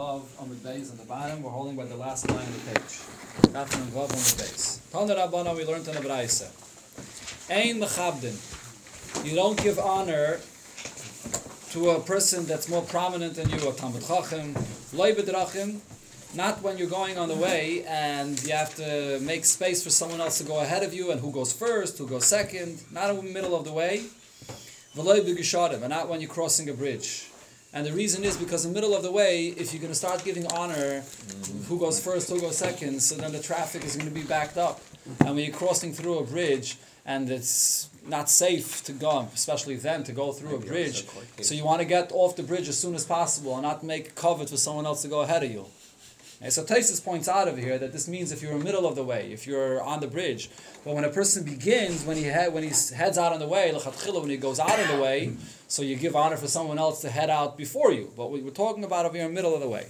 Vav on the base on the bottom. We're holding by the last line of the page. And Vav on the base. Tana Rabbana, we learned in the Braise. Ein mechabdin. You don't give honor to a person that's more prominent than you, a Talmud Chacham, loy bedrachim, not when you're going on the way and you have to make space for someone else to go ahead of you and who goes first, who goes second, not in the middle of the way. V'loy b'gishadim, and not when you're crossing a bridge. And the reason is because in the middle of the way, if you're going to start giving honor, who goes first, who goes second, so then the traffic is going to be backed up. And when you're crossing through a bridge and it's not safe to go, especially then, to go through a bridge, so you want to get off the bridge as soon as possible and not make cover for someone else to go ahead of you. And so Taisus points out over here that this means if you're in the middle of the way, if you're on the bridge, but when a person begins, when he head, when he heads out on the way, when he goes out of the way, so you give honor for someone else to head out before you. But we were talking about over here in the middle of the way.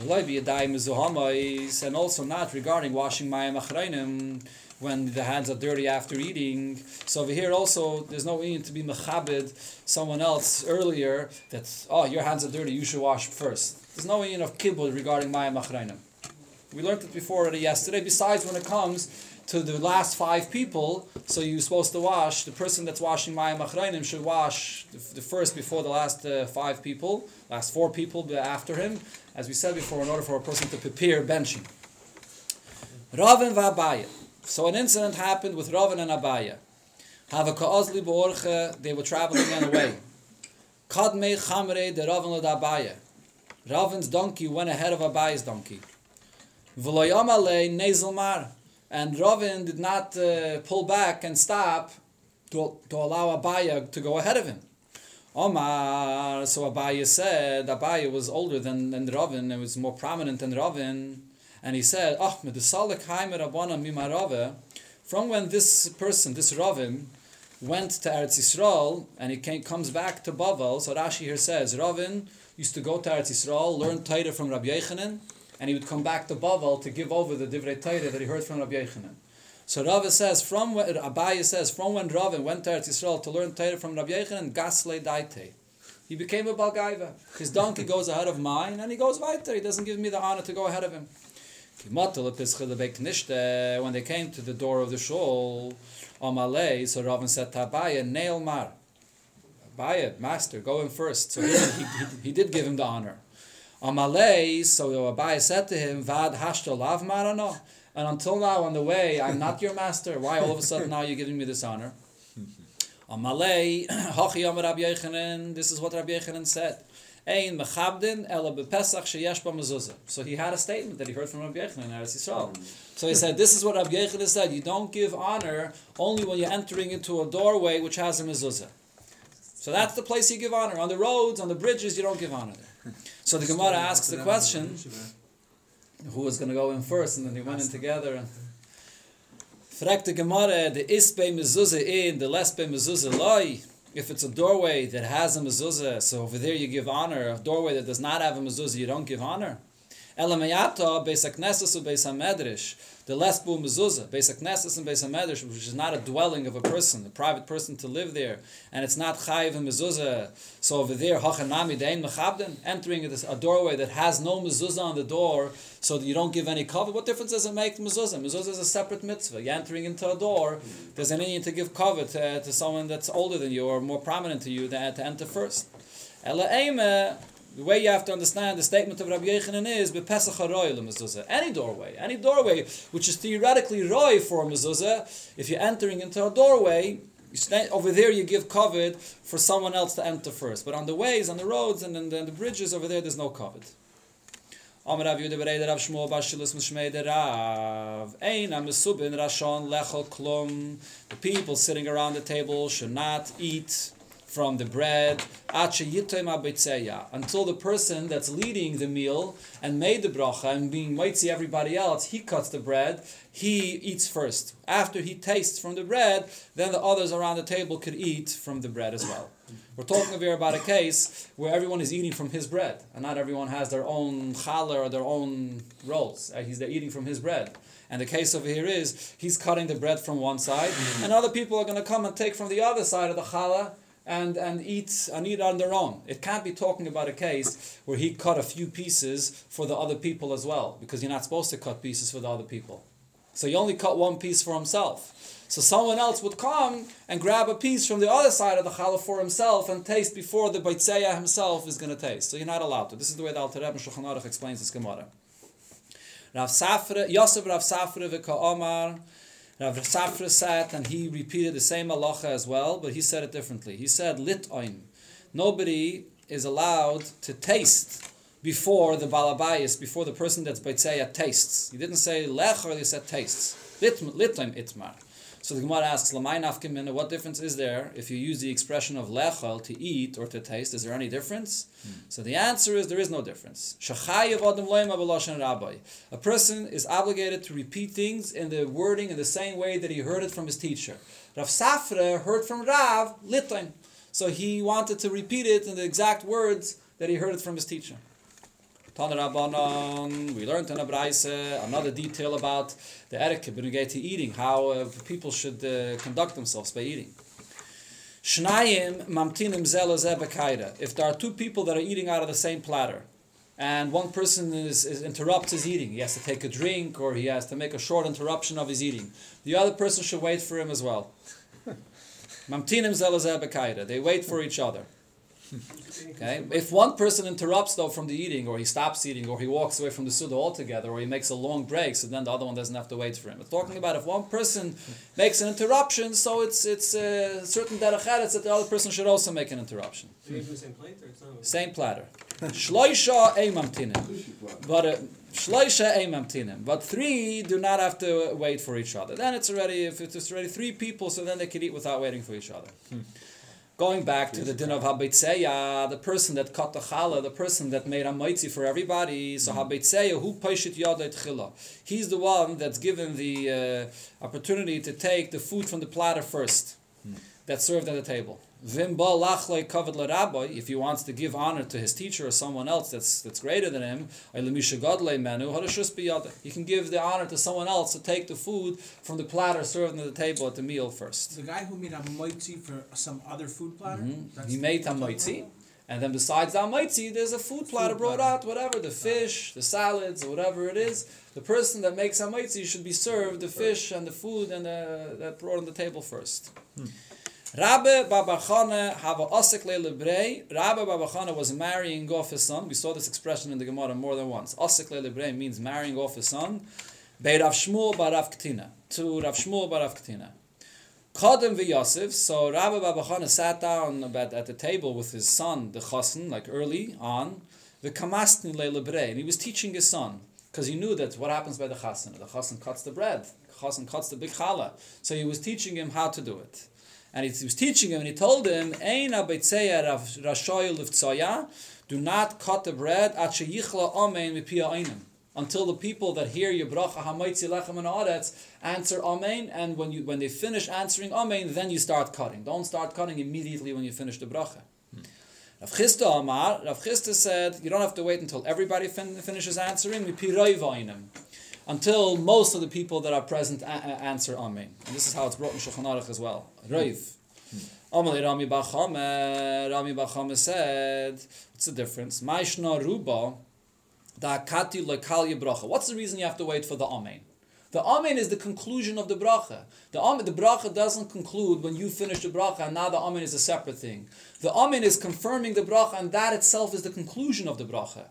And also not regarding washing mayim achrayim when the hands are dirty after eating. So over here also, there's no need to be mechabed someone else earlier that, oh, your hands are dirty, you should wash first. There's no need of kibbutz regarding mayim achrayim. We learned it before already yesterday. Besides, when it comes to the last five people, so you're supposed to wash, the person that's washing mayim achrayim should wash the, the, first before the last uh, five people, last four people after him, as we said before, in order for a person to prepare benching. Ravin v'Abaya. So an incident happened with Ravin and Abaya. Havaka'ozli b'orche, they were traveling on the way. Kadmei chamre de Ravin Abaya. Ravin's donkey went ahead of Abaya's donkey. V'loyamale nezel mar. And Ravin did not uh, pull back and stop to, to allow Abaya to go ahead of him. Omar, so Abaya said, Abaya was older than, than Ravin, and was more prominent than Ravin, and he said, Oh, from when this person, this Ravin, went to Eretz Yisrael, and he came, comes back to Bavel, so Rashi here says, Ravin used to go to Eretz Yisrael, learn Torah from Rabbi Yechanan, and he would come back to Bavel to give over the Divrei Torah that he heard from Rabbi Yechanan. So Rava says from Abaya says from when Rava went to Eretz Yisrael to learn Torah from Rabbi Yechanan, Gasle Daite. He became a Balgaiva. His donkey goes ahead of mine, and he goes weiter. He doesn't give me the honor to go ahead of him. When they came to the door of the shul, Amalei, so Ravan said to Abaya, Nail Mar. Master, go in first. So he, he, he did give him the honor. Amalei, so Abaya said to him, Vad hashto lav marano. And until now, on the way, I'm not your master. Why all of a sudden now you're giving me this honor? Amalei, Hachi Amar Rabbi Yechanan, this is what Rabbi Yechanan said. Ein mechabdin ela bepesach sheyesh mezuzah. So he had a statement that he heard from Rabbi Yechanan in Eretz Yisrael. So he said, this is what Rabbi Yechanan said, you don't give honor only when you're entering into a doorway which has a mezuzah. So that's the place you give honor. On the roads, on the bridges, you don't give honor there. So the Gemara asks the question, who was going to go in first, and then they went in together. Fragt the Gemara, the mezuzah in, the mezuzah loy. If it's a doorway that has a mezuzah, so over there you give honor. A doorway that does not have a mezuzah, you don't give honor. Elamayata, Beis HaKnesses, Beis HaMedrash the less bu mezuzah, Beis Knesses and Beis Hamedrash, which is not a dwelling of a person, a private person to live there, and it's not chayiv and mezuzah. So over there, hachanami dein mechabden, entering a doorway that has no mezuzah on the door, so that you don't give any cover. What difference does it make mezuzah? Mezuzah is a separate mitzvah. You're entering into a door. There's an need to give cover to, to someone that's older than you or more prominent to you to, to enter first. Ela the way you have to understand the statement of Rabbi Yechanan is bepesach haroy mezuzah. Any doorway, any doorway which is theoretically roy for a mezuzah, if you're entering into a doorway, stand, over there you give covet for someone else to enter first. But on the ways, on the roads, and then the, bridges over there, there's no covet. Amar Rav Rav Shmuel Mishmei Rav Ein Rashon Lechol Klum. The people sitting around the table should not eat from the bread until the person that's leading the meal and made the bracha and being see everybody else, he cuts the bread, he eats first. After he tastes from the bread, then the others around the table could eat from the bread as well. We're talking here about a case where everyone is eating from his bread, and not everyone has their own challah or their own rolls. Uh, he's eating from his bread. And the case over here is he's cutting the bread from one side, and other people are going to come and take from the other side of the challah and, and eat and eat on their own. It can't be talking about a case where he cut a few pieces for the other people as well, because you're not supposed to cut pieces for the other people. So he only cut one piece for himself. So someone else would come and grab a piece from the other side of the challah for himself and taste before the Baitzeya himself is going to taste. So you're not allowed to. This is the way the Alter Rebbe Shulchan Aruch explains this Gemara. Rav Safra, Yosef Rav Safra v'ka Omar, Rav Safra said, and he repeated the same halacha as well, but he said it differently. He said, lit oin. Nobody is allowed to taste before the balabayas, before the person that's baitzeya tastes. He didn't say lech, or he said tastes. Lit, litim itmar. So the Gemara asks, Lamai nafkim what difference is there if you use the expression of lechal to eat or to taste? Is there any difference? Hmm. So the answer is there is no difference. A person is obligated to repeat things in the wording in the same way that he heard it from his teacher. Rav Safra heard from Rav litain. So he wanted to repeat it in the exact words that he heard it from his teacher. Tana Rabbanon, we learned in Abraise another detail about the etiquette when to eating, how uh, people should uh, conduct themselves by eating. Shnayim mamtinim. If there are two people that are eating out of the same platter, and one person is, is, interrupts his eating, he has to take a drink or he has to make a short interruption of his eating. The other person should wait for him as well. Mamtinim zelazebakaida. They wait for each other. Okay? If one person interrupts though from the eating, or he stops eating, or he walks away from the suda altogether, or he makes a long break, so then the other one doesn't have to wait for him. We're talking about if one person makes an interruption, so it's it's a certain derech that the other person should also make an interruption. same plate or it's not? Same platter. Shloisha emamtinim. But uh, shloisha emamtinim. But three do not have to wait for each other. Then it's already if it's already three people, so then they can eat without waiting for each other. Hmm. Going back to the din of Habitzeya, the person that cut the challah, the person that made a moitzi for everybody, so mm-hmm. Habitzeya, who paishit yadet chila. He's the one that's given the uh, opportunity to take the food from the platter first, mm. that's served at the table. If he wants to give honor to his teacher or someone else that's that's greater than him, he can give the honor to someone else to take the food from the platter served at the table at the meal first. The guy who made a moitzi for some other food platter? Mm-hmm. He made a moitzi. And then besides the moitzi, there's a food platter brought out, whatever, the fish, the salads, or whatever it is. The person that makes a moitzi should be served the fish and the food and the, that brought on the table first. Hmm. Rabbi Babachana have a osik lebrei. Rabbi Babachana was marrying off his son. We saw this expression in the Gemara more than once. Osik lebrei means marrying off his son. Bei Rav Shmuel barav Ktina. To Rav Shmuel barav Ktina. Kadem v'Yosef. So Rabbi Babachana sat down at the table with his son, the Chassan, like early on. The Kamastni lebrei. And he was teaching his son. Because he knew that what happens by the Chassan. The Chassan cuts the bread. The Chassan cuts the big challah. So he was teaching him how to do it and he was teaching him, and he told him, do not cut the bread until the people that hear your bracha hamaitzi and answer amen, and when you when they finish answering amen, then you start cutting. Don't start cutting immediately when you finish the bracha. Rav Chisda Amar, Rav Chisda said, you don't have to wait until everybody fin- finishes answering until most of the people that are present a- a- answer Amen. And this is how it's brought in Shulchan Aruch as well. Raiv. Amalei hmm. Rami Bachame, Rami Bachame said, what's the difference? Maishna Ruba, Kati Lekal Bracha. What's the reason you have to wait for the Amen? The Amen is the conclusion of the bracha. The Amen, the bracha doesn't conclude when you finish the bracha and now the Amen is a separate thing. The Amen is confirming the bracha and that itself is the conclusion of the bracha.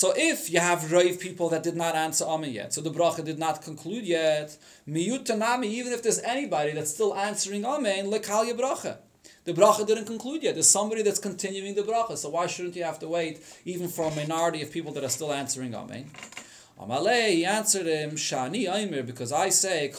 So if you have Raiv people that did not answer Amen yet, so the bracha did not conclude yet, miyutanami, even if there's anybody that's still answering Amen, lekal bracha. The bracha didn't conclude yet. There's somebody that's continuing the bracha. So why shouldn't you have to wait even for a minority of people that are still answering Amen? Amalei, he answered him, Shani Aimer, because I say,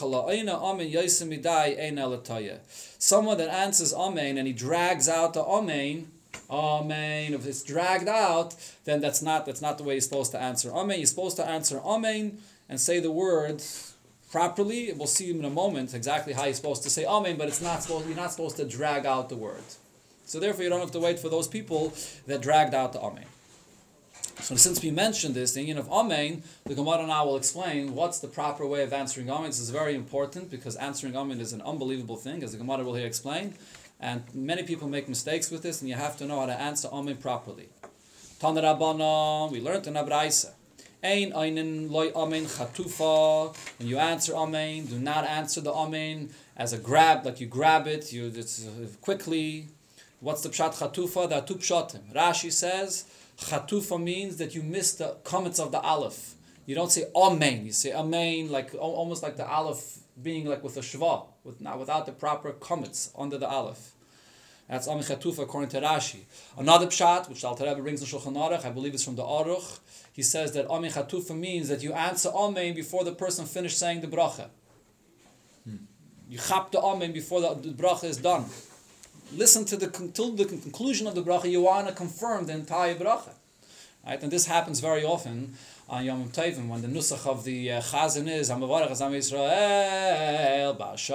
Someone that answers Amen and he drags out the Amen, Amen. If it's dragged out, then that's not that's not the way you're supposed to answer Amen. You're supposed to answer Amen and say the words properly. We'll see in a moment exactly how you're supposed to say Amen, but it's not supposed you're not supposed to drag out the word. So therefore you don't have to wait for those people that dragged out the Amen. So since we mentioned this, the union of Amen, the Gemara now will explain what's the proper way of answering Amen. This is very important because answering Amen is an unbelievable thing, as the Gemara will here explain. And many people make mistakes with this, and you have to know how to answer Amen properly. We learned in Abraisa. Ein loy Amen chatufa. When you answer Amen, do not answer the Amen as a grab, like you grab it, you it's uh, quickly. What's the pshat chatufa? There are two pshatim. Rashi says chatufa means that you miss the comments of the aleph. You don't say amen. You say amen like almost like the aleph being like with a shva, with not without the proper comments under the aleph. That's amen chatufa according to Rashi. Another pshat, which Al Rebbe brings in Shulchan Aruch, I believe it's from the Aruch. He says that amen chatufa means that you answer amen before the person finished saying the bracha. Hmm. You chap the amen before the, the bracha is done. Listen to the till the conclusion of the bracha. You want to confirm the entire bracha, right? And this happens very often on Yom Tovim when the nusach of the uh, chazan is Hamavarach Azam Yisrael Ba'Shalom,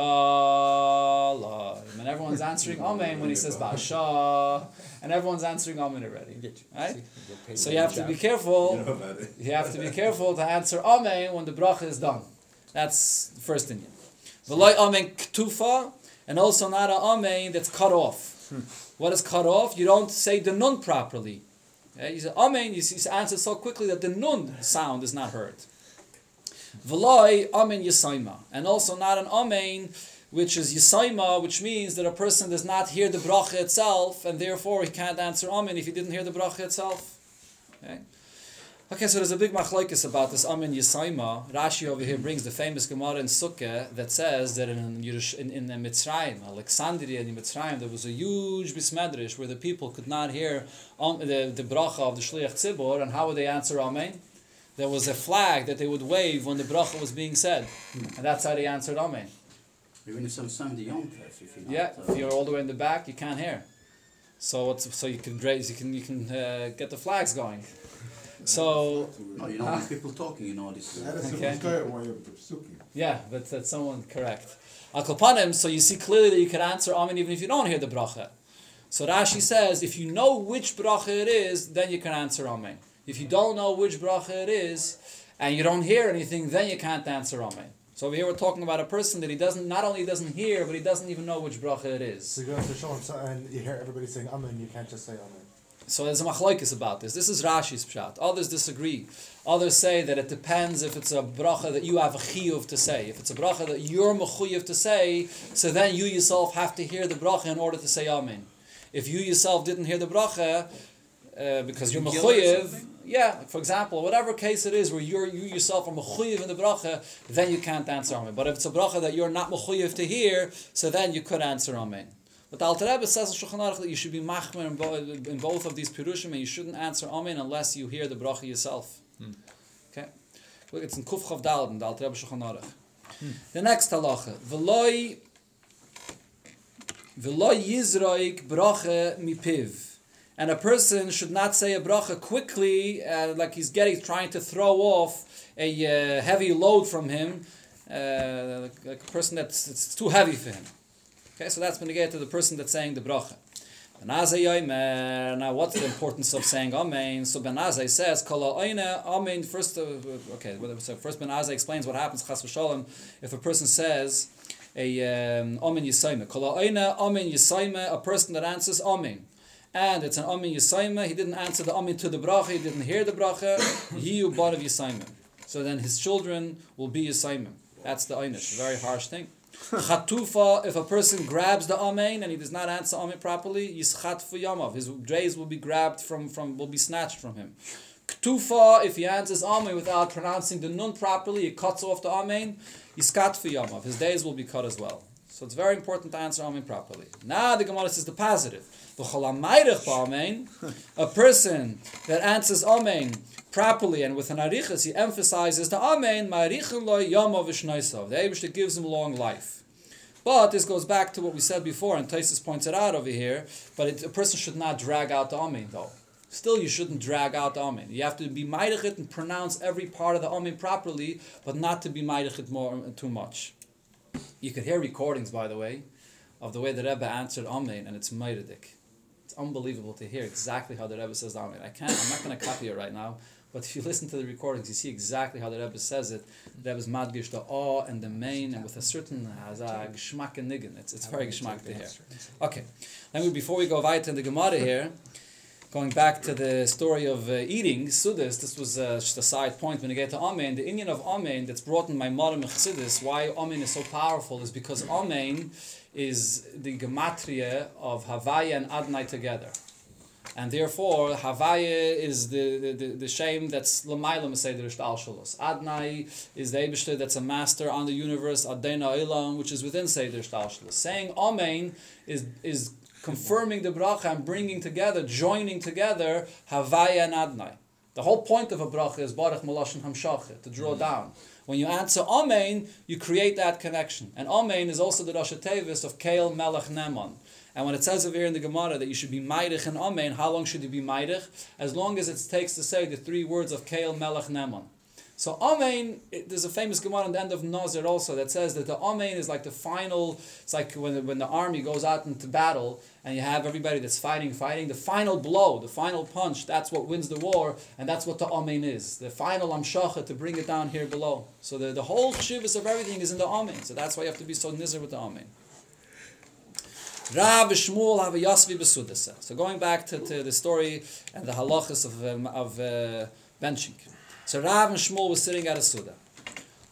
and everyone's answering amen when he says Ba'Shah, and everyone's answering amen already, right? So you have to be careful. You know about it. You have to be careful to answer Amen when the bracha is done. That's the first Indian. V'loy Amen ktufa, and also not a Amen that's cut off. What is cut off? You don't say the nun properly. Okay? You say Amen, you see- answer so quickly that the nun sound is not heard. V'loy Amen Yisaima, and also not an Amen which is Yisaima, which means that a person does not hear the bracha itself, and therefore he can't answer Amen if he didn't hear the bracha itself. Okay? Okay, so there's a big machlokes about this Amin Yisaima. Rashi over here brings the famous Gemara in Sukkah that says that in in, in the Mitzrayim, Alexandria in Mitzrayim, there was a huge bismedrish where the people could not hear um, the, the bracha of the Shliach Tzibor, and how would they answer Amen? There was a flag that they would wave when the bracha was being said, and that's how they answered Amen. Even if some Sunday Yom Tov, if you're Yeah, uh, if you're all the way in the back, you can't hear. So so you can raise, you can you can uh, get the flags going. So no, you know, when uh, people talking, you know, this. Okay. simple while you're psukim. Yeah, but that's someone correct. Al Kapanim, so you see clearly that you can answer Amen even if you don't hear the bracha. So Rashi says, if you know which bracha it is, then you can answer Amen. If you don't know which bracha it is, and you don't hear anything, then you can't answer Amen. So over here we're talking about a person that he doesn't, not only doesn't hear, but he doesn't even know which bracha it is. So you go to Shalom so- and you hear everybody saying Amen, you can't just say Amen. So there's a machlokes about this. This is Rashi's pshat. Others disagree. Others say that it depends if it's a bracha that you have a chiyuv to say. If it's a bracha that you're mechuyev to say, so then you yourself have to hear the bracha in order to say amen. If you yourself didn't hear the bracha uh, because you're You kill it or mechuyev, yeah, for example, whatever case it is where you're you yourself are mechuyev in the bracha, then you can't answer amen. But if it's a bracha that you're not mechuyev to hear, so then you could answer amen. But the Alter Rebbe says in Shulchan Aruch that you should be machmer in, bo- in both of these pirushim, and you shouldn't answer amen unless you hear the bracha yourself. Okay, look, it's in Kuf Chav Daled in the Alter Rebbe Shulchan Aruch. The next halacha, v'loy v'loy yizroik bracha mipiv. And a person should not say a bracha quickly, uh, like he's getting, trying to throw off a uh, heavy load from him, uh, like, like a person that's it's too heavy for him. Okay, so that's when you get to the person that's saying the bracha. Now, what's the importance of saying amen? So Ben Azzai says, "Kol ha'oina amen." First, okay. So first, Ben Azzai explains what happens. Chas v'shalom. If a person says a um, amen yisaime, kol ha'oina amen yisaime, a person that answers amen. And it's an amen yisaime. He didn't answer the amen to the bracha. He didn't hear the bracha. He u bar of yisaime. So then his children will be yisaime. That's the einish. Very harsh thing. Chatufa, if a person grabs the amen and he does not answer amen properly, yischat yamav. His days will be grabbed from, from will be snatched from him. Ktufa, if he answers amen without pronouncing the nun properly, he cuts off the amen, for yamav. His days will be cut as well. So it's very important to answer amen properly. Now the Gemara says the positive. A person that answers amen properly and with an arichas, he emphasizes the amen, ma'arichin lo yamav v'shnaisav. The Abishta gives him long life. But this goes back to what we said before, and Taisus points it out over here. But it, a person should not drag out the amen, though. Still, you shouldn't drag out the amen. You have to be maidachit and pronounce every part of the amen properly, but not to be maidachit more too much. You could hear recordings, by the way, of the way the Rebbe answered amen, and it's. It's unbelievable to hear exactly how the Rebbe says amen. I can't. I'm not going to copy it right now, But if you listen to the recordings, you see exactly how the Rebbe says it. The Rebbe's madgish the awe and the main, and with a certain has a and niggin. It's, it's very geschmack to hear. Okay, then we, before we go weiter in the Gemara here, going back to the story of uh, eating Sudas, this was uh, just a side point when you get to Amen. The Indian of Amen that's brought in my modern Chassidus, why Amen is so powerful is because Amen is the gematria of Havaya and Adnai together. And therefore, Havaya is the, the, the, the shame that's Lamaila Meseder Ishtal Shalos. Adnai is the Eibishter that's a master on the universe, Adena Ilam, which is within Seder Ishtal Shalos. Saying Amen is, is confirming the bracha and bringing together, joining together Havaya and Adnai. The whole point of a bracha is Baruch Malashon Hamshachah, to draw mm. down. When you answer Amen, you create that connection. And Amen is also the Rosh Tevis of Kael Melech Neman. And when it says over here in the Gemara that you should be Maidich and Amen, how long should you be Maidich? As long as it takes to say the three words of Kael Melech Neman. So Amen, it, there's a famous Gemara on the end of Nazir also that says that the Amen is like the final, it's like when the, when the army goes out into battle and you have everybody that's fighting, fighting, the final blow, the final punch, that's what wins the war, and that's what the Amen is. The final Amshacha to bring it down here below. So the, the whole shivas of everything is in the Amen. So that's why you have to be so nizar with the Amen. Rav Shmuel have a Yasvi Besudasa. So going back to, to the story and the halachas of, um, of uh, benching. So Rav and Shmuel was sitting at a Suda.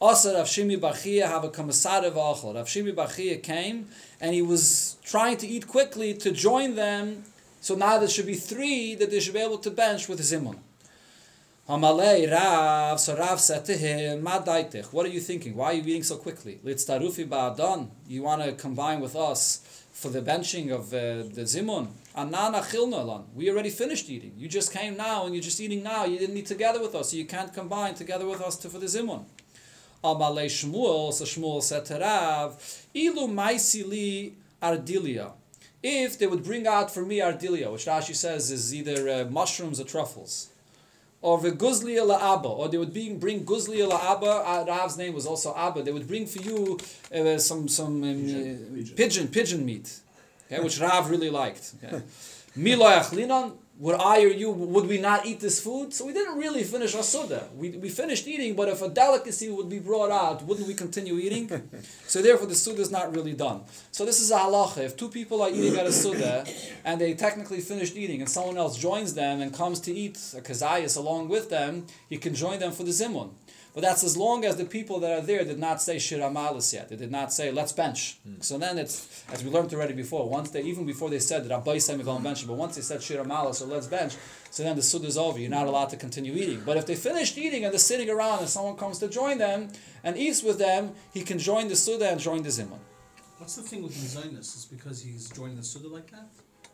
Also Rav Shimi Bachia have a commissar of Achel. Rav Shimi Bachia came and he was trying to eat quickly to join them. So now there should be three that they should be able to bench with Zimun. Hamalei Rav, so Rav said to him, Ma daitich, what are you thinking? Why are you eating so quickly? Litztarufi ba'adon, you want to combine with us for the benching of uh, the zimun. We already finished eating. You just came now and you're just eating now. You didn't eat together with us, so you can't combine together with us to, for the zimun. Amalei Shmuel, Shmuel said to Rav, ardilia. If they would bring out for me ardilia, which Rashi says is either uh, mushrooms or truffles, or the guzli Abba, or they would bring, bring guzli Abba. Uh, Rav's name was also Abba. They would bring for you uh, some some um, pigeon, uh, pigeon. pigeon meat, okay, which Rav really liked. Okay. would I or you, would we not eat this food? So we didn't really finish our Suda. We, we finished eating, but if a delicacy would be brought out, wouldn't we continue eating? so therefore the Suda is not really done. So this is a halacha. If two people are eating at a Suda, and they technically finished eating, and someone else joins them and comes to eat a kazayas along with them, he can join them for the zimun. But that's as long as the people that are there did not say shiramalis yet. They did not say let's bench. Mm. So then it's as we learned already before. Once they even before they said that rabbi bench, but once they said shiramalis or let's bench, so then the sud is over. You're not allowed to continue eating. But if they finished eating and they're sitting around and someone comes to join them and eats with them, he can join the suda and join the zimun. What's the thing with mezainis? Is because he's joining the suda like that?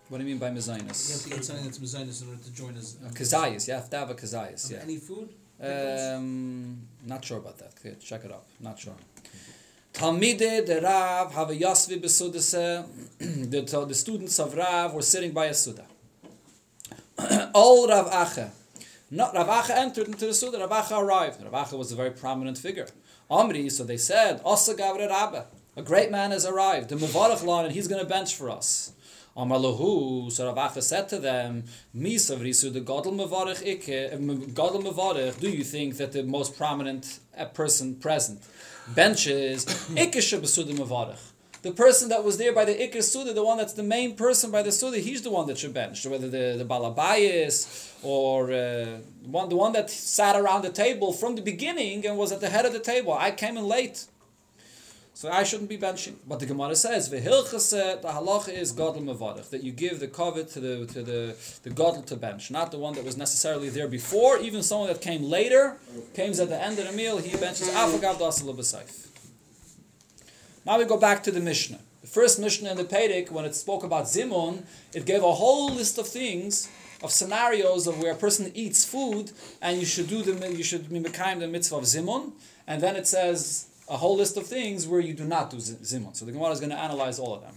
What do you mean by mezainis? You have to eat something that's mezainis in order to join his. Uh, kazayas, you have to have a kazayas. Yeah. Any food? Um, not sure about that. Okay, check it up. Not sure. Talmide the Rav have a Yasvi besudase. The students of Rav were sitting by a Suda. All Rav Acha. Not Rav Acha entered into the Suda. Rav Acha arrived. Rav Acha was a very prominent figure. Amri, so they said, Osa Gavre Rabba. A great man has arrived. The Lan, and he's going to bench for us. Amalahu, so Rav Acha said to them, Misavrisu, the Godel Mavarech, do you think that the most prominent uh, person present benches Ikke? The person that was there by the Iker Suda, the one that's the main person by the Suda, he's the one that should bench. Whether the, the Balabayas or uh, one, the one that sat around the table from the beginning and was at the head of the table. I came in late. So I shouldn't be benching. But the Gemara says, "V'hilchase the halacha is godel mevadach that you give the covet to the to the the godel to bench, not the one that was necessarily there before. Even someone that came later, came at the end of the meal, he benches afagav dasal Now we go back to the Mishnah. The first Mishnah in the Pedic, when it spoke about zimun, it gave a whole list of things of scenarios of where a person eats food and you should do the you should be the mitzvah of zimun, and then it says a whole list of things where you do not do zimun. So the Gemara is going to analyze all of them.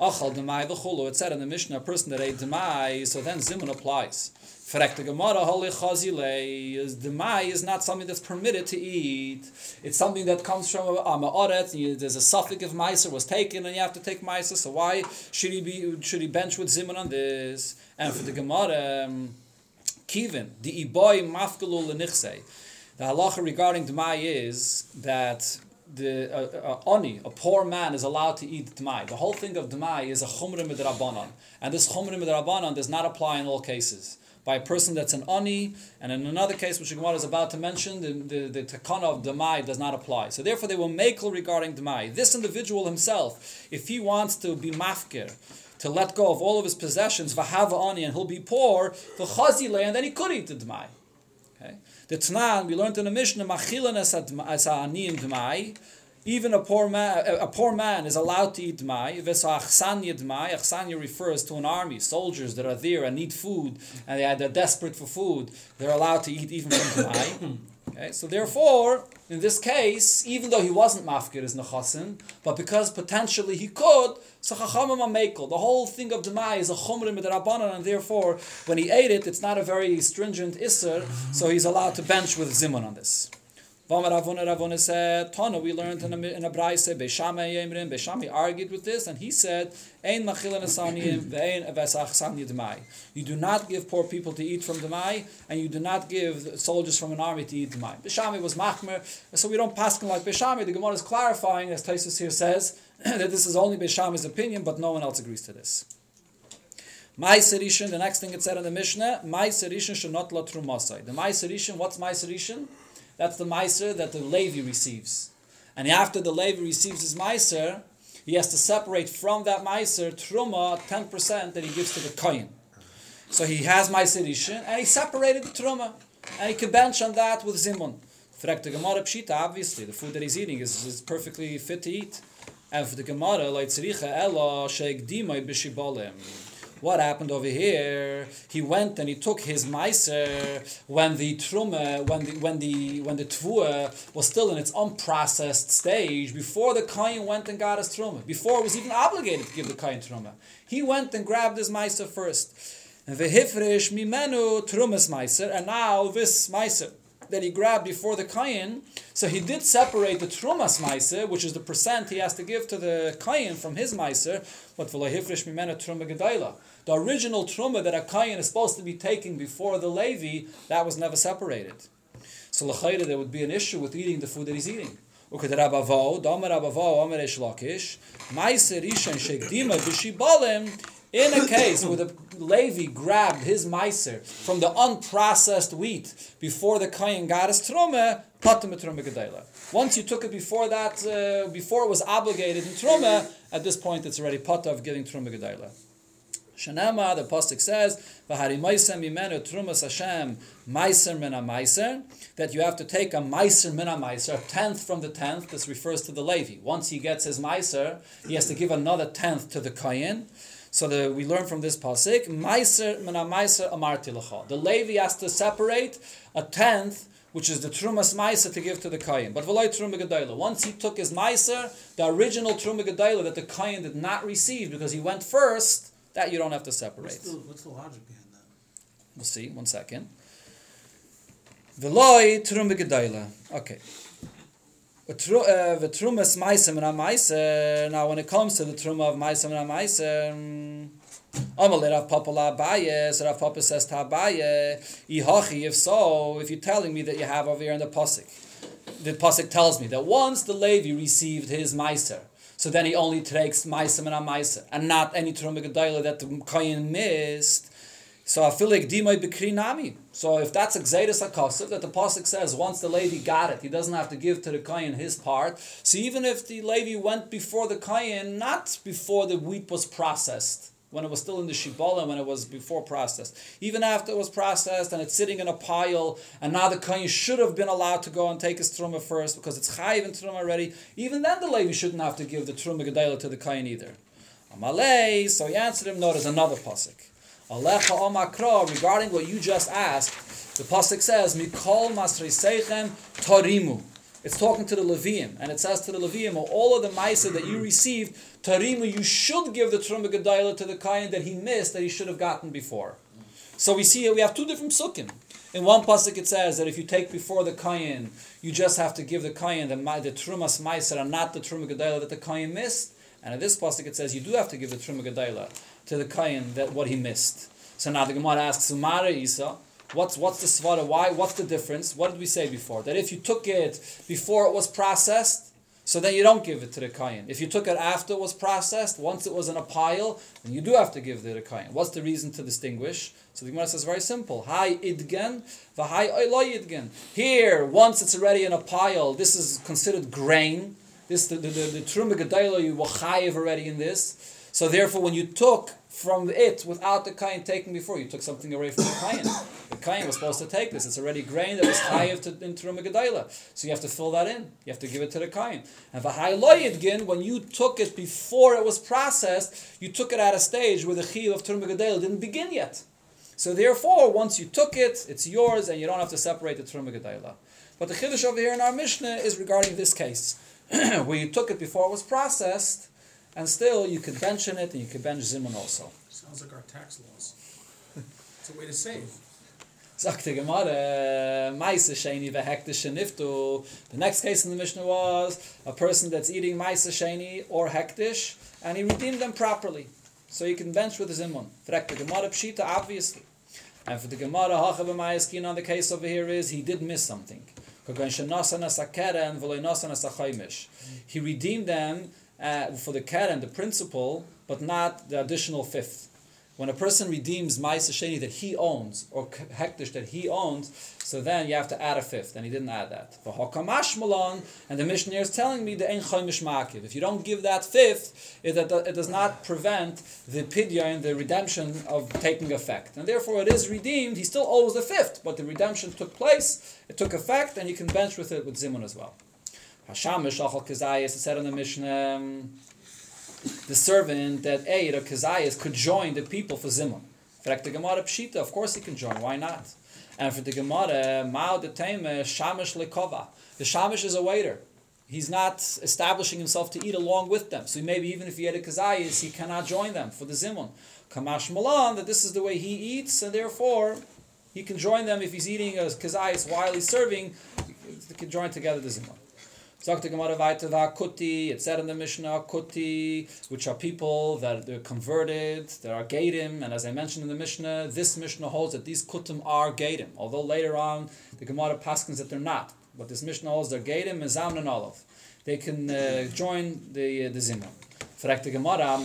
Achal demai v'chulu. It said in the Mishnah, a person that ate demai, so then zimun applies. Frek the Gemara, holy chazile, demai is not something that's permitted to eat. It's something that comes from a ma'oret. There's a suffix of meiser was taken, and you have to take meiser. So why should he be should he bench with zimun on this? And for the Gemara. Um, Kivin, the iboy mafkalu lenichse. The halacha regarding Dmai is that the uh, uh, oni, a poor man, is allowed to eat Dmai. The whole thing of Dmai is a chumrim midrabanan. And this chumrim midrabanan does not apply in all cases. By a person that's an oni, and in another case, which Gemara is about to mention, the, the, the takana of Dmai does not apply. So therefore, they will make regarding Dmai. This individual himself, if he wants to be mafkir, to let go of all of his possessions, v'hava ani, and he'll be poor, the v'chazile, and then he could eat the. Okay? The Tanan, we learned in the Mishnah, machilan as aniyim Dmai, even a poor man, a poor man is allowed to eat dmai. Vesachsanya dmai. Achsanya refers to an army, soldiers that are there and need food, and they are desperate for food. They're allowed to eat even from dmai. Okay, so therefore, in this case, even though he wasn't mafkir as nechasin, but because potentially he could, so chachamim. The whole thing of dmai is a chumrim midrabanan, and therefore, when he ate it, it's not a very stringent isser, so he's allowed to bench with zimun on this. Said, Tana, we learned in a, in a Braise, Beishamai Yemrin, Beishamai argued with this, and he said. You do not give poor people to eat from demai, and you do not give soldiers from an army to eat demai. Beishamai was machmer, so we don't pass like Beishamai. The Gemara is clarifying, as Taisus here says, that this is only Beishamai's opinion, but no one else agrees to this. My Serishan, the next thing it said in the Mishnah, My Serishan should not la trumasai. The My Serishan, what's My Serishan? That's the Meiser that the Levi receives. And after the Levi receives his Meiser, he has to separate from that Meiser Truma 10% that he gives to the Kohen. So he has Meiser Rishon, and he separated the Truma. And he can bench on that with Zimun. The Gemara Pshita, obviously, the food that he's eating is, is perfectly fit to eat. And for the Gemara, like Tzricha Ella Sheik Dimai Bishibolim. What happened over here? He went and he took his meiser when the truma, when the when the when the was still in its unprocessed stage, before the kain went and got his truma, before it was even obligated to give the kain truma. He went and grabbed his meiser first. And vehifresh mimenu trumas meiser, and now this meiser that he grabbed before the kain. So he did separate the trumas meiser, which is the percent he has to give to the kain from his meiser, but v'lehifresh mimenu truma gedayla. The original truma that a kain is supposed to be taking before the levi, that was never separated. So l'chayda there would be an issue with eating the food that he's eating. Uked rabavo, damer rabavo, amer esh lakish, meiser ishen shekdima b'shibalim, in a case where the Levi grabbed his meiser from the unprocessed wheat before the kain got his gedayla. Once you took it before that, uh, before it was obligated in truma, at this point it's already pot of getting truma gedayla. Shanama, the pasuk says, "V'hari meiser mimenu trumas Hashem meiser min meiser." That you have to take a meiser min meiser, a tenth from the tenth. This refers to the Levi. Once he gets his meiser, he has to give another tenth to the kohen. So the, we learn from this pasuk, meiser min meiser amarti lecha. The Levi has to separate a tenth which is the trumas meiser to give to the kain. But v'loy truma gedayla. Once he took his meiser, the original truma gedayla that the kain did not receive because he went first, that you don't have to separate. What's the, what's the logic behind that? We'll see. One second. V'loy trum. Okay. The uh, trumas meiser and meiser. Now, when it comes to the truma of meiser and meiser. Amalei Rav Papa la Abaye, so Rav Papa says to Abaye, Ihachi, if so, if you're telling me that you have over here in the Pasik, the Pasik tells me that once the Levi received his Meiser, so then he only takes Meiser and Meiser, and not any Trumah Gedaila that the Kayin missed. So I feel like Dimai Bikri Nami. So if that's Xeris Akasiv, that the Pasuk says once the Levi got it, he doesn't have to give to the Kayin his part. So even if the Levi went before the Kayin, not before the wheat was processed, when it was still in the Shibboleth, when it was before processed. Even after it was processed and it's sitting in a pile, and now the Kohen should have been allowed to go and take his Truma first because it's Chayiv and Truma already. Even then, the Levi shouldn't have to give the Truma Gedela to the Kohen either. Amalei, so he answered him, notice another Pasuk. Alecha Omakra, regarding what you just asked, the Pasuk says, Mikol Seichem Torimu. It's talking to the Levium, and it says to the Levium, all of the Maisa that you received, Tarimu, you should give the Trumah Gedayla to the Kayan that he missed, that he should have gotten before. So we see here we have two different Sukkim. In one pasuk it says that if you take before the Kayan, you just have to give the Kayan the, the Trumas and not the Trumah Gedayla that the Kayan missed. And in this pasuk it says you do have to give the Trumah Gedayla to the Kayan that what he missed. So now the Gemara asks, Umara Isa, What's what's the svara? Why? What's the difference? What did we say before? That if you took it before it was processed, so then you don't give it to the kayan. If you took it after it was processed, once it was in a pile, then you do have to give it to the kayan. What's the reason to distinguish? So the Gemara says very simple: Hi idgen, v'hai oiloi idgen. Here, once it's already in a pile, this is considered grain. This the the, the, the truma you were chayiv already in this. So therefore, when you took from it without the kain taken before, you took something away from the kain. Kain was supposed to take this. It's already grain that was chayiv to in truma. So you have to fill that in. You have to give it to the kain. And v'hai loyidgin, when you took it before it was processed, you took it at a stage where the chiyuv of truma gedayla didn't begin yet. So therefore, once you took it, it's yours, and you don't have to separate the truma gedayla. But the chiddush over here in our mishnah is regarding this case, where you took it before it was processed, and still you could bench in it, and you could bench zimun also. Sounds like our tax laws. it's a way to save. Sagt die Gemara, Meise Sheni vehektish niftu. The next case in the Mishnah was a person that's eating Meise Sheni or hektish, and he redeemed them properly. So you can bench with his imun. Frek the Gemara Pshita, obviously. And for the Gemara, Hacha b'mayaskin on the case over here is he did miss something. He redeemed them uh, for the keren, the principal, but not the additional fifth. When a person redeems Maisa Sheni that he owns, or Hektish that he owns, so then you have to add a fifth, and he didn't add that. And the Mishnah is telling me the Ein Choimish Makiv. If you don't give that fifth, it, it does not prevent the Pidyon, the redemption of taking effect. And therefore it is redeemed, he still owes the fifth, but the redemption took place, it took effect, and you can bench with it with Zimun as well. Hashamish Achal Kazayas, it said in the Mishnah, the servant that ate a Kazayas could join the people for Zimun. For the Gemara Pshita, of course he can join, why not? And for the Gemara, Mao the Shamish Lekova. The Shamish is a waiter. He's not establishing himself to eat along with them. So maybe even if he had a Kazayas, he cannot join them for the Zimun. Kamash Malan, that this is the way he eats, and therefore he can join them if he's eating a Kazayas while he's serving, they can join together the Zimun. Sagt the Gemara weiter, kuti, it said in the Mishnah, kuti, which are people that they're converted, that are gadim, and as I mentioned in the Mishnah, this Mishnah holds that these kutim are gadim, although later on the Gemara paskins that they're not. But this Mishnah holds they're gadim, mezam, and olive. They can uh, join the, uh, the Zimra. Fragt the Gemara,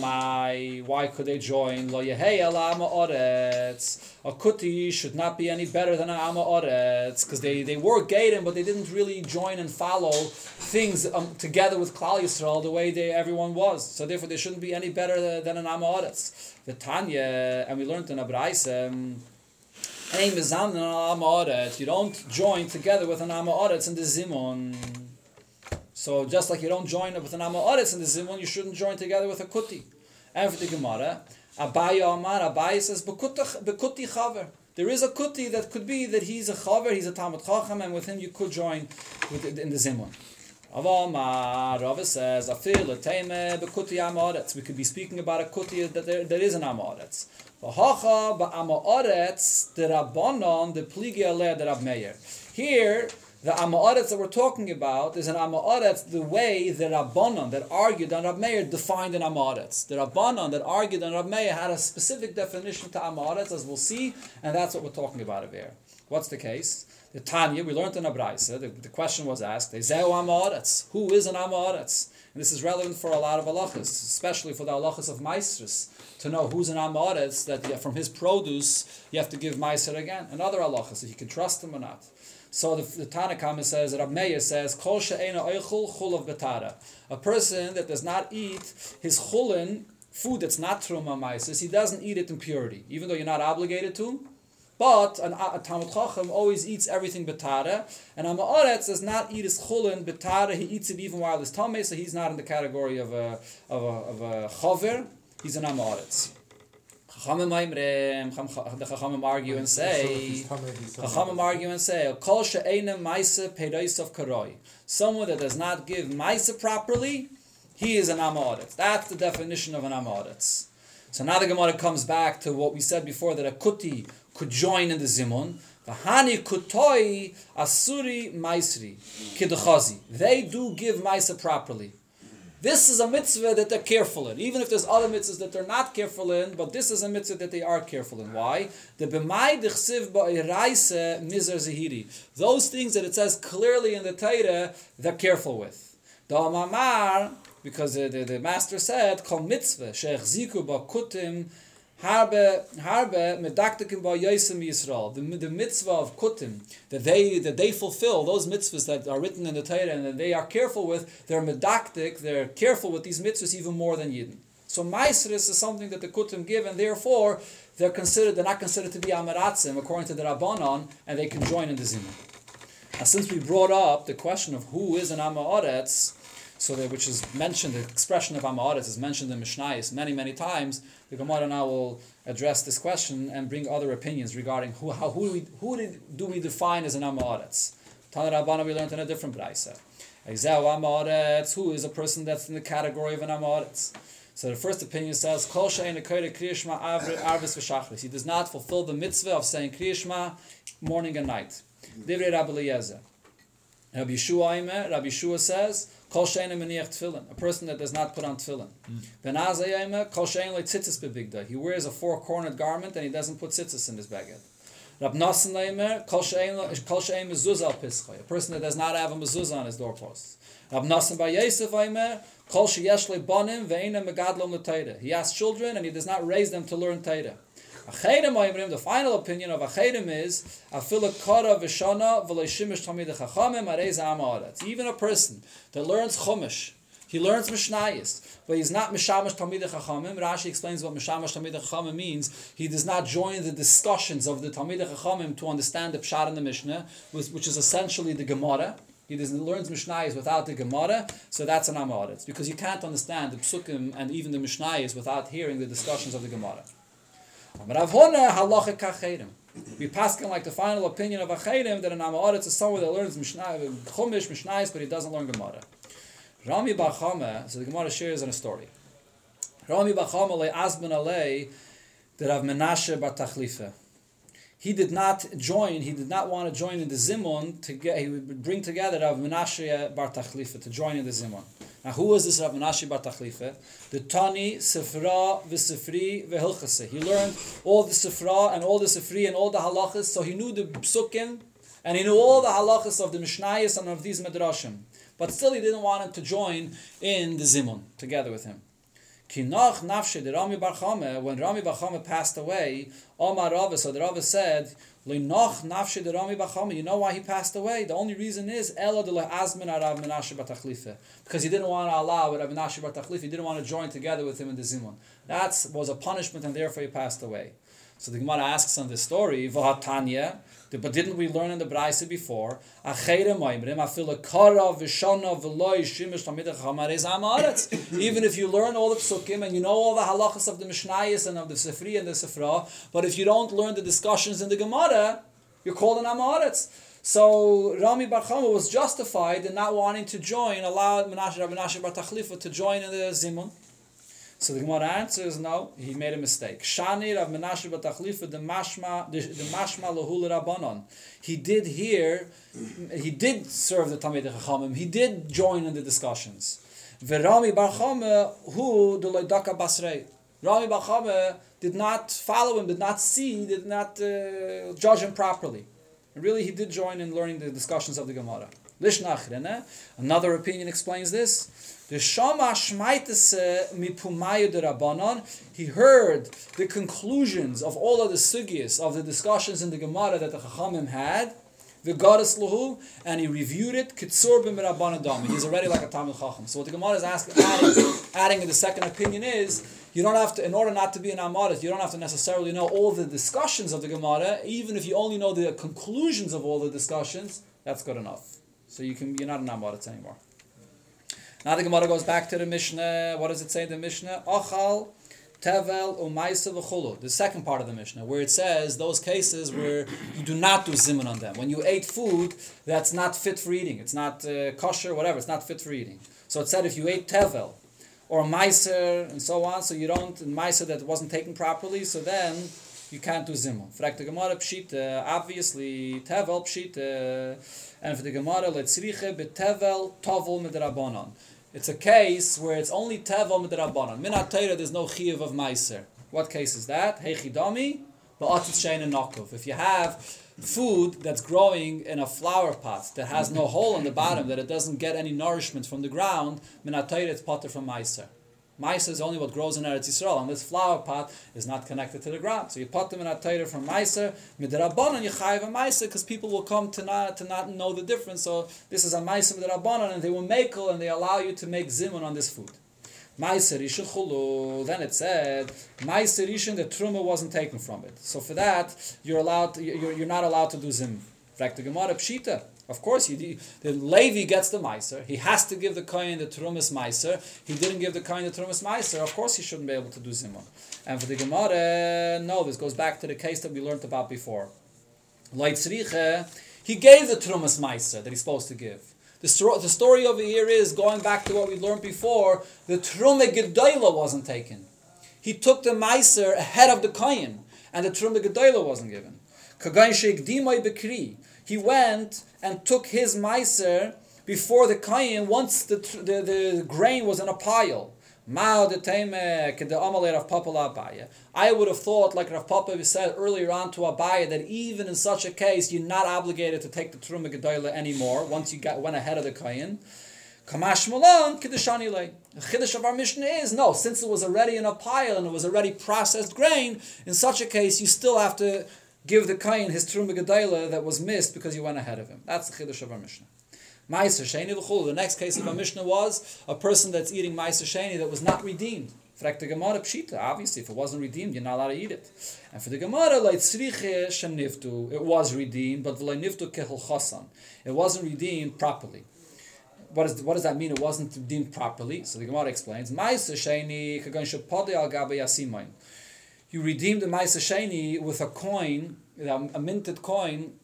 why could they join? Lo yehei ala ama oretz. A kuti should not be any better than a ama oretz, because they, they were gated, but they didn't really join and follow things um, together with Klal Yisrael the way they everyone was. So therefore, they shouldn't be any better than an ama oretz. The Tanya, and we learned in Abraisa, um, you don't join together with an ama oretz in the zimon. So just like you don't join with an Amoritz in the Zimun, you shouldn't join together with a Kuti. And for the Gemara, Abaya Amar, Abaya says, Bekuti Chaver. There is a Kuti that could be that he's a Chaver, he's a Talmud Chacham, and with him you could join with, in the Zimun. Avamar, Rava says, Afil, Teime, Bekuti Amoritz. We could be speaking about a Kuti that there, there is an Amoritz. V'hacha ba'amoritz, the Rabbanon, the Pligi Aleh, the Rab Meir. Here, the Amoritz that we're talking about is an Amoritz the way the Rabbanon that argued on Rab Meir defined an Amoritz. The Rabbanon that argued on Rab Meir had a specific definition to Amoritz, as we'll see, and that's what we're talking about over here. What's the case? The Tanya, we learned in Abraisa, the, the question was asked, Ezeu Amoritz, who is an Amoritz? And this is relevant for a lot of halachas, especially for the halachas of Maestris, to know who's an Amoritz, that from his produce you have to give Meiser again, and other halachas, if you can trust him or not. So the, the Tanakhama says, Rab Meir says, Kol she'ena oichul chulav betara. A person that does not eat his chulin, food that's not truma maisis, he doesn't eat it in purity, even though you're not obligated to. But an, a Talmud Chacham always eats everything betara, and a Ma'aretz does not eat his chulin betara. He eats it even while it's tamei, so he's not in the category of a of a, of a chaver. He's an Amaretz. Chachamim Maimrim, um, the Chachamim argue and say, Chachamim argue and say, Kol she'ena maisa of karoi. Someone that does not give maisa properly, he is an amoritz. That's the definition of an amoritz. So now the Gemara comes back to what we said before, that a kuti could join in the zimun. V'hani kutoi asuri maisri kidachazi. They do give maisa properly. This is a mitzvah that they're careful in, even if there's other mitzvahs that they're not careful in, but this is a mitzvah that they are careful in. Why? The ba'iraise mizer zehiri. Those things that it says clearly in the Torah, they're careful with. The Amamar, because the, the, the master said, kol mitzvah, she'ech ba'kutim, harbe harbe medaktikim ba Yisrael. The, the mitzvah of kutim that they that they fulfill those mitzvahs that are written in the Torah and that they are careful with they're medaktik they're careful with these mitzvahs even more than Yidden. So Maisris is something that the kutim give and therefore they're considered they're not considered to be amaratzim according to the Rabbanon and they can join in the Zimun now since we brought up the question of who is an Amaretz so that which is mentioned, the expression of Amaretz is mentioned in Mishnayis many, many times. The Gemara now will address this question and bring other opinions regarding who, how, who, do we, who did, do we define as an Amaretz. Tana Rabbana we learned in a different. Ezeu Amaretz, who is a person that's in the category of an Amaretz. So the first opinion says, Kol. He does not fulfill the mitzvah of saying kriyashma morning and night. Divrei Rabbi Eliezer. Rabbi Yeshua says, Kol meniach tefillin, a person that does not put on tefillin. Hmm. Ben Azzai Aimer, Kol she'en tzitzis bebigda. He wears a four-cornered garment and he doesn't put tzitzis in his baguette. Rab Nassan Aimer, Kol she'en mezuzah al a person that does not have a mezuzah on his doorposts. Rab Nassan Bar Yosef Aimer, Kol she'yesh le bonim ve'ena megadlom. He has children and he does not raise them to learn Torah. Oimrim, the final opinion of Achedim is Afila Kara Vishana V'leishimish Tamid Chachamim Areza Amaretz. Even a person that learns Chumash, he learns Mishnayis, but he's not Mishamash Tamid Chachamim. Rashi explains what Mishamash Tamid Chachamim means. He does not join the discussions of the Tamid Chachamim to understand the Pshat in the Mishnah, which is essentially the Gemara. He doesn't learns Mishnayis without the Gemara, so that's an Amaretz. Because you can't understand the Psukim and even the Mishnayis without hearing the discussions of the Gemara. Rav Huna halacha. We pass like the final opinion of Achedim that an Amaretz is someone that learns Mishnah, Chumash, Mishnayis, but he doesn't learn Gemara. Rami Bar Chama, so the Gemara shares in a story. Rami Bar Chama le Asban alei that Rav Menashe bar Tachlifa. He did not join, he did not want to join in the Zimun, to get, he would bring together Rav Menashe bar Tachlifa to join in the Zimun. Now, who was this Rav Menashe bar Tachlifa? The Tani, Sifra, V'Sifri, V'Hilchase. He learned all the Sifra and all the Sifri and all the halachas, so he knew the Psukim, and he knew all the halachas of the Mishnayos and of these Midrashim. But still, he didn't want him to join in the Zimun, together with him. Kinach nafshe the Rami Bar when Rami Bar passed away, Omar Rava, so the Rava said, You know why he passed away? The only reason is. Because he didn't want to allow Rav Menashe bar Tachlifa, he didn't want to join together with him in the Zimun. That was a punishment and therefore he passed away. So the Gemara asks on this story, Vahatanya, but didn't we learn in the Braisa before? Even if you learn all the psukim and you know all the halachas of the Mishnayos and of the Sifri and the Sifra, but if you don't learn the discussions in the Gemara, you're called an Amaretz. So Rami Bar Chama was justified in not wanting to join, allowed Menashe Rabbi Menashe Bar Tachlifa to join in the Zimun. So the Gemara answers, no, he made a mistake. Shani Rav Menashe bar Tachlifa the mashma the, mashma lahul rabbanon. He did hear, he did serve the Talmid Chachamim. He did join in the discussions. Verami Bar Chama who the loydaka basrei. Rami Bar Chama did not follow him, did not see, did not uh, judge him properly. And really, he did join in learning the discussions of the Gemara. Lishnachrene. Eh? Another opinion explains this. The Shama Shmaitase Mipumayu Rabbanon, he heard the conclusions of all of the sugyas of the discussions in the Gemara that the Chachamim had, the goddess Lahu, and he reviewed it, Kitsur b'mirabbanadam. He's already like a Talmud Chacham. So what the Gemara is asking, adding, adding in the second opinion is, you don't have to, in order not to be an Amarit, you don't have to necessarily know all the discussions of the Gemara, even if you only know the conclusions of all the discussions, that's good enough. So you can, you're not an Amarit anymore. Now the Gemara goes back to the Mishnah. What does it say in the Mishnah? Ochal, Tevel, Umaisa, V'chulu. The second part of the Mishnah, where it says those cases where you do not do zimun on them. When you ate food that's not fit for eating, it's not uh, kosher, whatever, it's not fit for eating. So it said if you ate Tevel, or Meiser, and so on, so you don't, Meiser that wasn't taken properly, so then you can't do zimun. For the Gemara Pshita, obviously, Tevel Pshita, and for the Gemara, Letzriche betevel tovel midrabanon. It's a case where it's only teva midrabanan. Min Torah, there's no chiyuv of meiser. What case is that? Hechidami, ba'atzit shein and. If you have food that's growing in a flower pot that has no hole in the bottom, that it doesn't get any nourishment from the ground, min it's potter from meiser. Meiser is only what grows in Eretz Yisrael, and this flower pot is not connected to the ground. So you put them in a Torah from Meiser, midrabanan you chayiv a Meiser, because people will come to not to not know the difference. So this is a Meiser midrabanan, and they will make and they allow you to make zimun on this food. Meiser Rishon Chulu. Then it said Meiser Rishon the truma wasn't taken from it. So for that you're allowed. To, you're, you're not allowed to do zim. Fact the Gemara pshita. Of course, you, the Levi gets the Meiser. He has to give the Kohen the Terumas Meiser. He didn't give the Kohen the Terumas Meiser. Of course, he shouldn't be able to do Zimun. And for the Gemara, no, this goes back to the case that we learned about before. Leitzriche, he gave the Terumas Meiser that he's supposed to give. The, the story over here is going back to what we learned before. The Truma Gedoyla wasn't taken. He took the Meiser ahead of the Kohen, and the Truma Gedoyla wasn't given. Kagain Sheikh Dimai Bekri. He went and took his meiser before the kain once the, the, the grain was in a pile. I would have thought, like Rav Papa said earlier on to Abaye, that even in such a case, you're not obligated to take the Truma Gedoyla anymore once you got, went ahead of the Kayin. Kamash Malan, Kiddishani Le. The Chiddush of our Mishnah is no, since it was already in a pile and it was already processed grain, in such a case, you still have to give the kain his truma gedayla that was missed because you went ahead of him. That's the chiddush of our Mishnah. Ma'aser sheni v'chul. The next case of our Mishnah was a person that's eating ma'aser sheni that was not redeemed. For the Gemara pshita, obviously, if it wasn't redeemed, you're not allowed to eat it. And for the Gemara, like tzriche sheniftu, it was redeemed, but v'lay niftu chasan. It wasn't redeemed properly. What, is, what does that mean? It wasn't redeemed properly. So the Gemara explains, ma'aser sheni shepode al yasimain you redeem the Maisa Sheni with a coin, a minted coin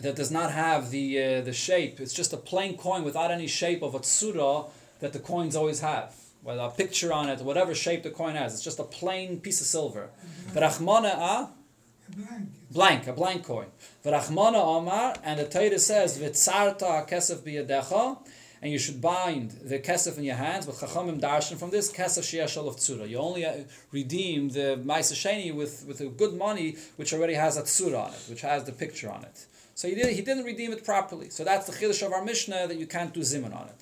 that does not have the uh, the shape. It's just a plain coin without any shape of a tsura that the coins always have. With a picture on it, whatever shape the coin has. It's just a plain piece of silver. V'rachmana a blank, a blank coin. V'rachmana Omar, and the Torah says, V'tzarta kesef biyadecha, and you should bind the kesef in your hands. But chachamim darshan from this kesef sheyashal of tzura. You only uh, redeem the ma'aseh with with a good money which already has a tzura on it, which has the picture on it. So he, did, he didn't redeem it properly. So that's the chiddush of our Mishnah that you can't do zimun on it.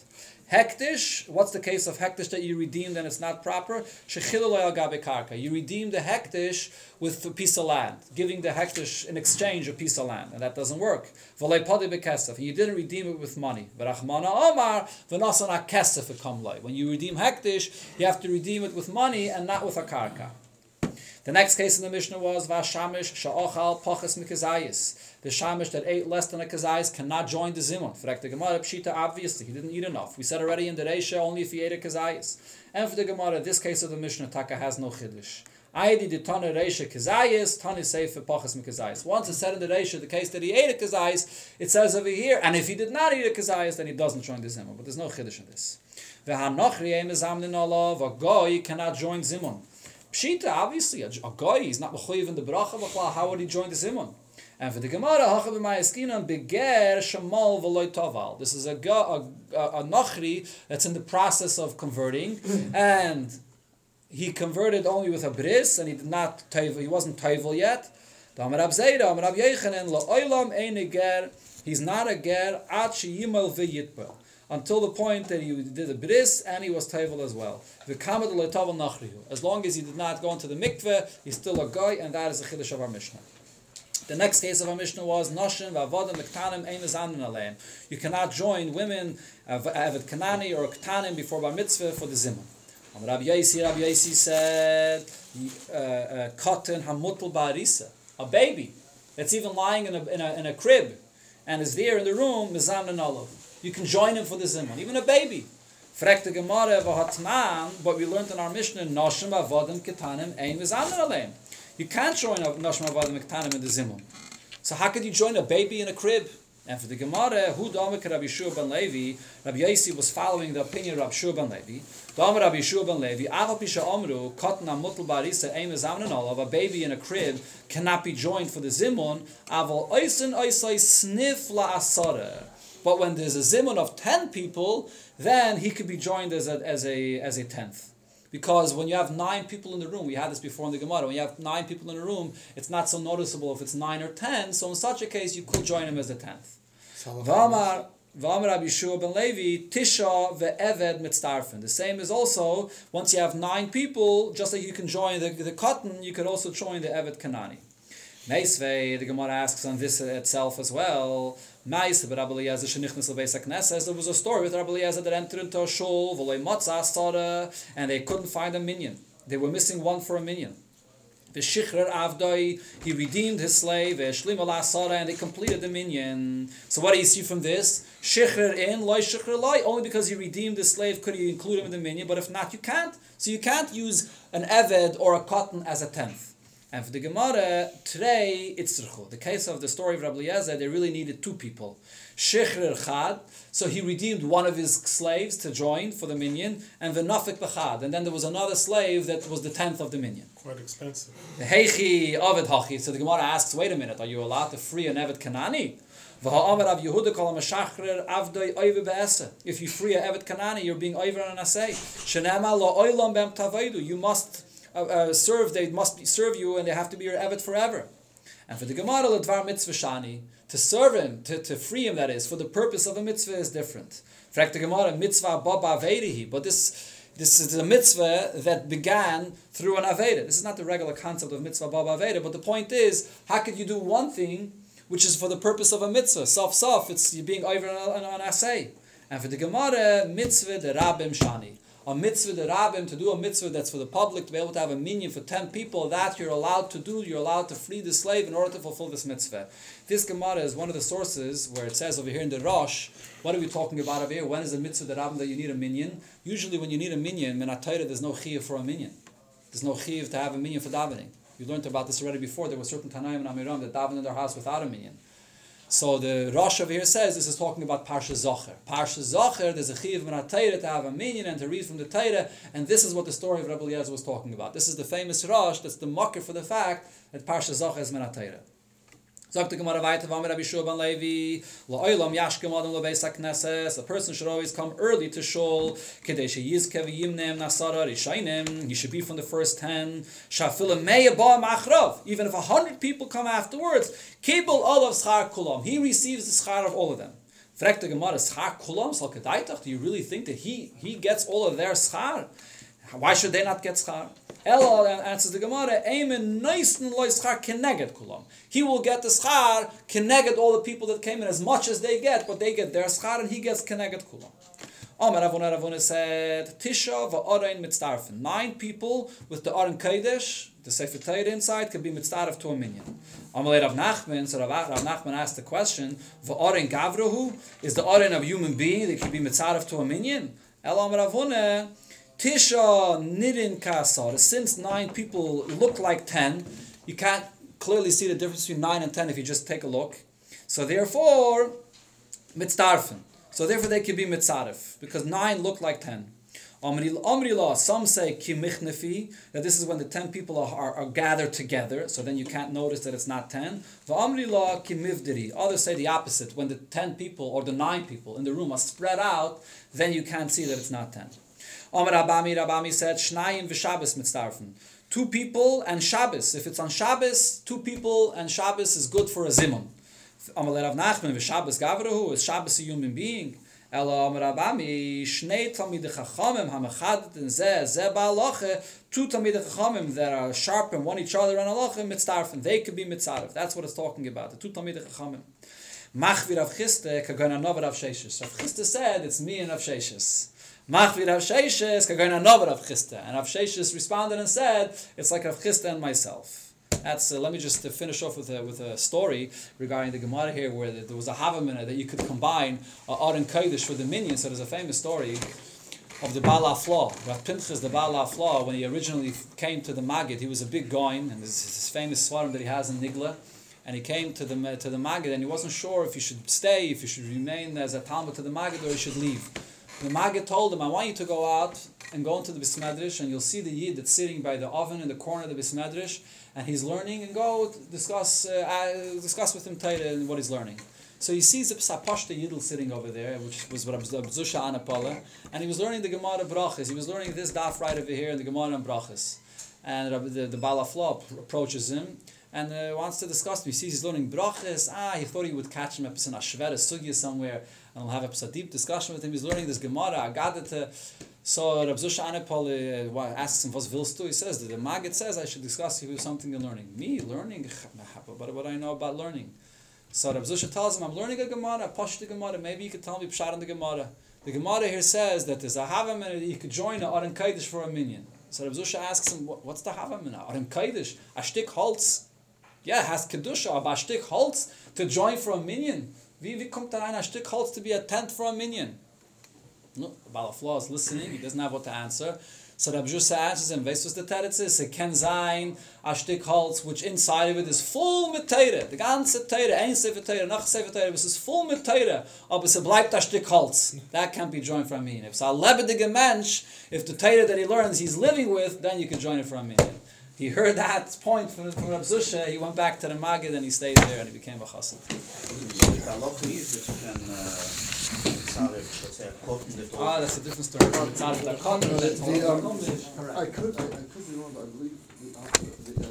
Hektish, what's the case of hektish that you redeemed and it's not proper? karka. You redeem the hektish with a piece of land, giving the hektish in exchange a piece of land, and that doesn't work. You didn't redeem it with money. When you redeem hektish, you have to redeem it with money and not with a karka. The next case in the Mishnah was Vashamish Sha'ochal Pachas Mikazayis. The Shamish that ate less than a Kazayis cannot join the Zimun. For the Gemara, Pshita, obviously, he didn't eat enough. We said already in the Reisha, only if he ate a Kazayis. And for the Gemara, this case of the Mishnah, Taka has no Chiddush. Aidi the Tana Reisha Kazayis, Tani Sefer Pachas Mikazayis. Once it said in the Reisha, the case that he ate a Kazayis, it says over here, and if he did not eat a Kazayis, then he doesn't join the Zimun. But there's no Chiddush in this. V'hanochri em ezamnin olav, a goy cannot join Zimun. Pshita, obviously, a, a guy, he's not mechuyev in the bracha b'chlal, how would he join the Zimun? And for the Gemara, hachav b'mayaskinan beger shamal v'loy toval. This is a, a, a, a nachri that's in the process of converting, and he converted only with a bris, and he did not he wasn't toivel yet. He's not a ger, at sheyimal v'yitbel until the point that he did a bris and he was table as well. As long as he did not go into the mikveh, he's still a guy, and that is the chiddush of our Mishnah. The next case of our Mishnah was Noshin v'avodim lektanim ein You cannot join women avid kanani or ktanim before bar mitzvah for the zimun. Rabbi Yaisi, Rabbi Yaisi said, uh, uh, cotton hamutul barisa, a baby that's even lying in a, in a, in a crib and is there in the room, mizan and olav you can join him for the zimun, even a baby. Frek the Gemara v'hatman, what we learned in our Mishnah, noshim avodim ketanim ein v'zamin aleim. You can't join a noshim avodim ketanim in the zimun. So how could you join a baby in a crib? And for the Gemara, who Damek Rabbi Shua ben Levi, Rabbi Yossi was following the opinion of Rabbi Shua ben Levi. Damek Rabbi Shua ben Levi, Aval Pisha Omru, Kotan Amutul Barisa, Ein V'zamin Olav, a baby in a crib cannot be joined for the zimun. Aval Oisin Oisai Snif La Asara But when there's a zimun of ten people, then he could be joined as a as a as a tenth. Because when you have nine people in the room, we had this before in the Gemara. When you have nine people in a room, it's not so noticeable if it's nine or ten. So in such a case, you could join him as a tenth. V'amar V'amar Rabbi Yeshua ben Levi Tisha ve'eved mitzdarfen. The same is also once you have nine people, just like you can join the, the cotton, you could also join the eved kanani. Meisvei, the Gemara asks on this itself as well. Meis, but Rabbi Eliezer shenichnas lebeis hakneses. There was a story with Rabbi Eliezer that entered into a shul, v'loy matzah sara, and they couldn't find a minion. They were missing one for a minion. V'shichrer avdoi, he redeemed his slave, v'shlim ala sara, and they completed the minion. So what do you see from this? Shichrer in, loy shichrer loy. Only because he redeemed the slave could he include him in the minion, but if not, you can't. So you can't use an eved or a cotton as a tenth. And for the Gemara, today it's The case of the story of Rabbi Eliezer, they really needed two people. Shechrer Chad, so he redeemed one of his slaves to join for the minion, and the Venafik Bachad. And then there was another slave that was the tenth of the minion. Quite expensive. The Heichi Ovid Hachi. So the Gemara asks, wait a minute, are you allowed to free an Eved Kanani? If you free a Evet Kanani, you're being over on an asay. You must uh, uh, serve, they must be, serve you and they have to be your Evet forever. And for the Gemara, Ladvar Mitzvah Shani, to serve him, to, to free him, that is, for the purpose of a mitzvah is different. Fact, the Gemara, Mitzvah Baba Vedihi, but this this is a mitzvah that began through an Aveda. This is not the regular concept of mitzvah Baba Aveda, but the point is, how could you do one thing which is for the purpose of a mitzvah? Self, self, it's you being over on an assay. And for the Gemara, mitzvah the Rabim Shani a mitzvah the rabbim to do a mitzvah that's for the public to be able to have a minion for 10 people that you're allowed to do you're allowed to free the slave in order to fulfill this mitzvah. This gemara is one of the sources where it says over here in the rosh what are we talking about over here? When is the mitzvah the rabbim that you need a minion usually when you need a minion minatayra there's no chiyah for a minion there's no chiyah to have a minion for davening. You learned about this already before. There were certain tanaim and amiram that davened in their house without a minion so the Rosh over here says this is talking about Parsha Zocher. Parsha Zocher, there's a chiv min to have a minion and to read from the Torah, and this is what the story of Rabbi Eliezer was talking about. This is the famous Rosh that's the mocker for the fact that Parsha Zocher is min Sagt die Gemara weiter, warum Rabbi Shua ben Levi, la'olam yashkem adam lebeis ha-knesses, a person should always come early to shul, kedei sheyizke v'yimnem nasara rishainim, he should be from the first ten, shafilim meya ba machrov, even if a hundred people come afterwards, kibul olav schar kulam, he receives the schar of all of them. Fragt the Gemara, schar kulam, sal kedaitach, do you really think that he, he gets all of their schar? Why should they not get schar? Ella answers the Gemara, Eimen noisen loy schar keneged kulam. He will get the schar keneged all the people that came in as much as they get, but they get their schar and he gets keneged kulam. Amar Avona Rav Huna said, Tisha va'orein mitzdarfen. Nine people with the Aron Kodesh, the Sefer Torah inside, can be mitzdarf to a minion. Amalei Rav Nachman, so Rav, Nachman asked the question, va'orein gavrahu, is the Aron of human being that can be mitzdarf to a minion? El Amar Avona, Tisha Nidin Kasar, since nine people look like ten, you can't clearly see the difference between nine and ten if you just take a look. So therefore, mitzdarfen. So therefore they can be mitzaref, because nine look like ten. Amri law, some say that this is when the ten people are, are, are, gathered together, so then you can't notice that it's not ten. Amri law kimivdiri, others say the opposite, when the ten people or the nine people in the room are spread out, then you can't see that it's not ten. Omer Rabami, Rabami said, Shnayim v'Shabbos mitzdarfen. Two people and Shabbos. If it's on Shabbos, two people and Shabbos is good for a zimun. Omer Rav Nachman v'Shabbos gavrahu, is Shabbos a human being? Ela Omer Rabami, Shnei Talmid Chachamim hamachad and Zeh, Zeh ba'aloche, two Talmid Chachamim that are sharp and one each other and aloche mitzdarfen. They could be mitzaref. That's what it's talking about, the two Talmid Chachamim. Mach vir Rav Chisda, kagon anov Rav Sheshes. Rav Chisda said, it's me and Rav Sheshes. Machvid Rav Sheshes kagoyin another Rav Chisda. And Rav responded and said, it's like Rav Chisda and myself. That's, uh, let me just uh, finish off with a, with a story regarding the Gemara here where there was a Havamina that you could combine uh, Ar and Kodesh for the minion. So there's a famous story of the Baal Haflaah. Rav Pinchas, the Baal Haflaah, when he originally came to the Magid, he was a big goin, and this famous svarim that he has in Nigla. And he came to the to the Magid, and he wasn't sure if he should stay, if he should remain as a Talmud to the Magid, or he should leave. The Maggid told him, I want you to go out and go into the Bismedrish and you'll see the Yid that's sitting by the oven in the corner of the Bismedrish and he's learning and go discuss uh, uh, discuss with him Torah and what he's learning. So he sees a Psapashta Yidl sitting over there, which was Rab Zusha Anapala, and he was learning the Gemara Brachas. He was learning this daf right over here in the Gemara and Brachas. And the, the Baal Haflaah approaches him and uh, wants to discuss him. He sees he's learning Brachas. Ah, he thought he would catch him up in a Shvera Sugya somewhere and we'll have a, deep discussion with him. He's learning this Gemara, Agadata. So Rab Zusha Anapal uh, asks him, "What's willst du?" He says, "The Maggid says I should discuss with something in learning." Me learning, what what I know about learning. So Rab Zusha tells him, "I'm learning a Gemara, Pashta Gemara. Maybe you could tell me Pshat in the Gemara." The Gemara here says that there's a Havamina that you could join a Aron Kaidish for a minion. So Rab Zusha asks him, what, "What's the Havamina? Aron Kaidish, a stick Holz." Yeah, has Kedusha, aber a stick Holz to join for a minion. Wie, wie kommt da ein a Stück Holz to be a tent for a minion? No, Baal Haflaah is listening, he doesn't have what to answer. So Rabbi Jusa answers him, weißt du, was the teretz is? It can sein a Stück Holz, which inside of it is full mit Teire. The ganze Teire, ein Sefer Teire, noch Sefer Teire, es ist full mit Teire, aber es bleibt a Stück Holz. That can't be joined a minion. If it's a lebendige Mensch, if the Teire that he learns he's living with, then you can join it a minion. He heard that point from, from Rab Zusha, he went back to the Maggid and he stayed there and he became a chassid. The halacha is that you can, uh, sorry, let's say, a cotton that Ah, that's a different story. It's the context, that's all The, um, I could, I, I could be wrong, but I believe the author, the, uh,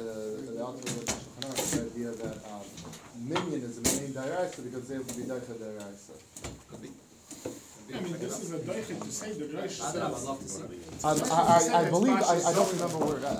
the author of the Shulchan Aruch, idea that, um, minion is a main director because they would be director director. I mean, this is a daichik to say the Rosh I'd says. love to see. I, I, I- I believe, I, I don't remember where, I,